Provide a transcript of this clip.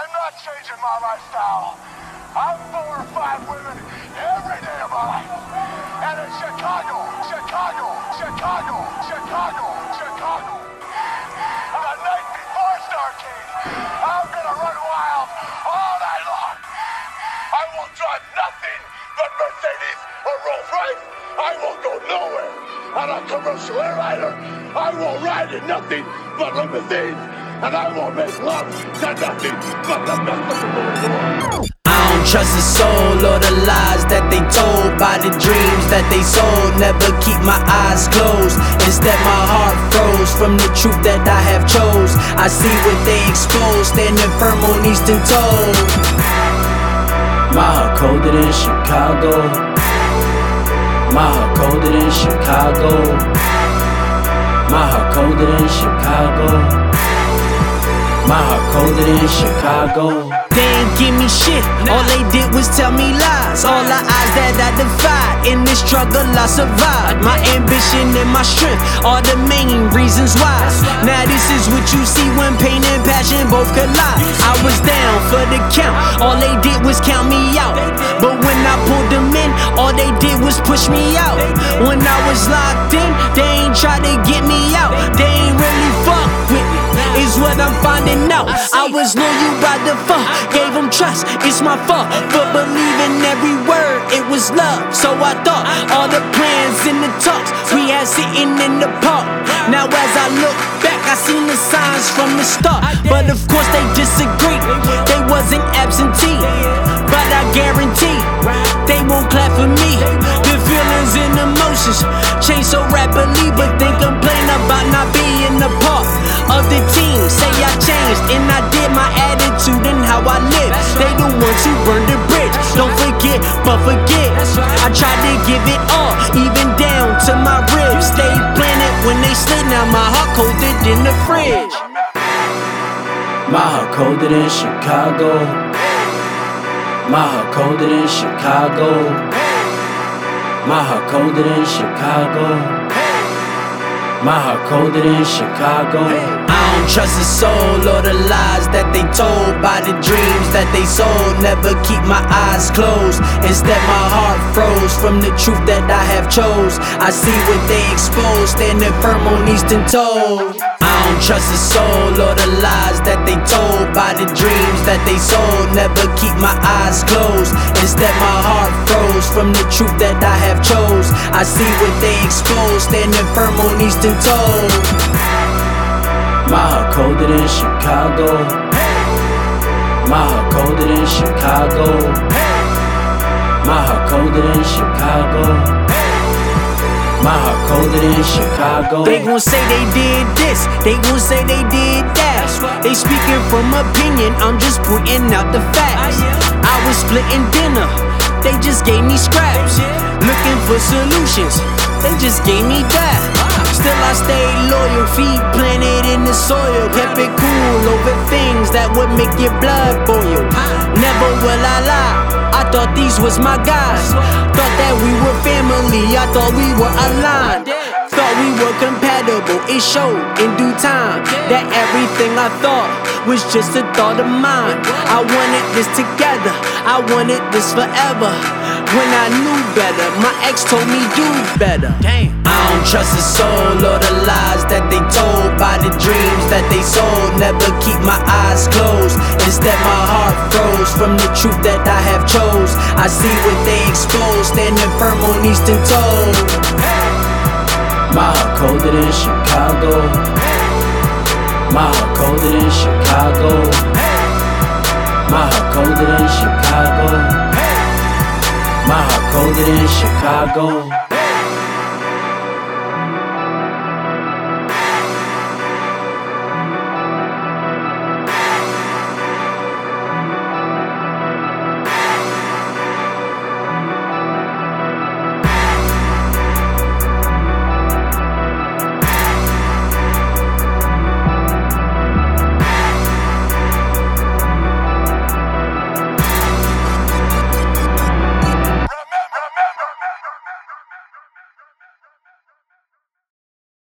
I'm not changing my lifestyle. I'm four or five women every day of my life. And in Chicago, Chicago, Chicago, Chicago, Chicago. The night before Starrcade, I'm gonna run wild all night long. I will drive nothing but Mercedes or Rolls Royce. I will go nowhere on a commercial airliner. I will ride in nothing but limousines. And I won't make love to nothing but the best of the. I don't trust a soul or the lies that they told by the dreams that they sold. Never keep my eyes closed. Instead, my heart froze from the truth that I have chose. I see what they expose, standing firm on Eastern Toe. My heart colder than Chicago. My heart colder than Chicago. My heart colder than Chicago. My heart colder than Chicago. They ain't give me shit. All they did was tell me lies. All the odds that I defied. In this struggle, I survived. My ambition and my strength are the main reasons why. Now this is what you see when pain and passion both collide. I was down for the count. All they did was count me out. But when I pulled them in, all they did was push me out. When I was locked in, they ain't try to get me out. They ain't really what I'm finding out. I was loyal by default, gave them trust. It's my fault for believing every word. It was love, so I thought all the plans and the talks we had sitting in the park. Now as I look back, I seen the signs from the start. But of course they disagree. They wasn't absentee, but I guarantee they won't clap for me. The feelings and emotions change so rapidly, but they complain about not being a part of the team. Say I changed and I did my attitude and how I live. They the ones who burned the bridge. Don't forget, but forget. I tried to give it all, even down to my ribs. Stay planted when they slid. Now my heart colder than the fridge. My heart colder than Chicago. My heart colder than Chicago. My heart colder than Chicago. My heart colder than Chicago. Trust a soul or the lies that they told by the dreams that they sold. Never keep my eyes closed. Instead, my heart froze from the truth that I have chose. I see what they expose, standing firm on Eastern Toe. I don't trust a soul or the lies that they told by the dreams that they sold. Never keep my eyes closed. Instead, my heart froze from the truth that I have chose. I see what they expose, standing firm on Eastern Toe. My heart colder than Chicago. My heart colder than Chicago. My heart colder than Chicago. My heart colder than Chicago. They gon' say they did this, they gon' say they did that. They speaking from opinion, I'm just pointing out the facts. I was splitting dinner, they just gave me scraps. Looking for solutions, they just gave me that. Still I stayed loyal, feet planted in the soil. Kept it cool over things that would make your blood boil. Never will I lie. I thought these was my guys. Thought that we were family. I thought we were aligned. Thought we were compatible. It showed in due time that everything I thought was just a thought of mine. I wanted this together. I wanted this forever. When I knew better, ex told me do better. Damn. I don't trust a soul or the lies that they told by the dreams that they sold. Never keep my eyes closed. Instead, my heart froze from the truth that I have chose. I see what they expose, standing firm on Eastern Toe. My heart colder than Chicago. My heart colder than Chicago. My heart colder than Chicago. Than Chicago.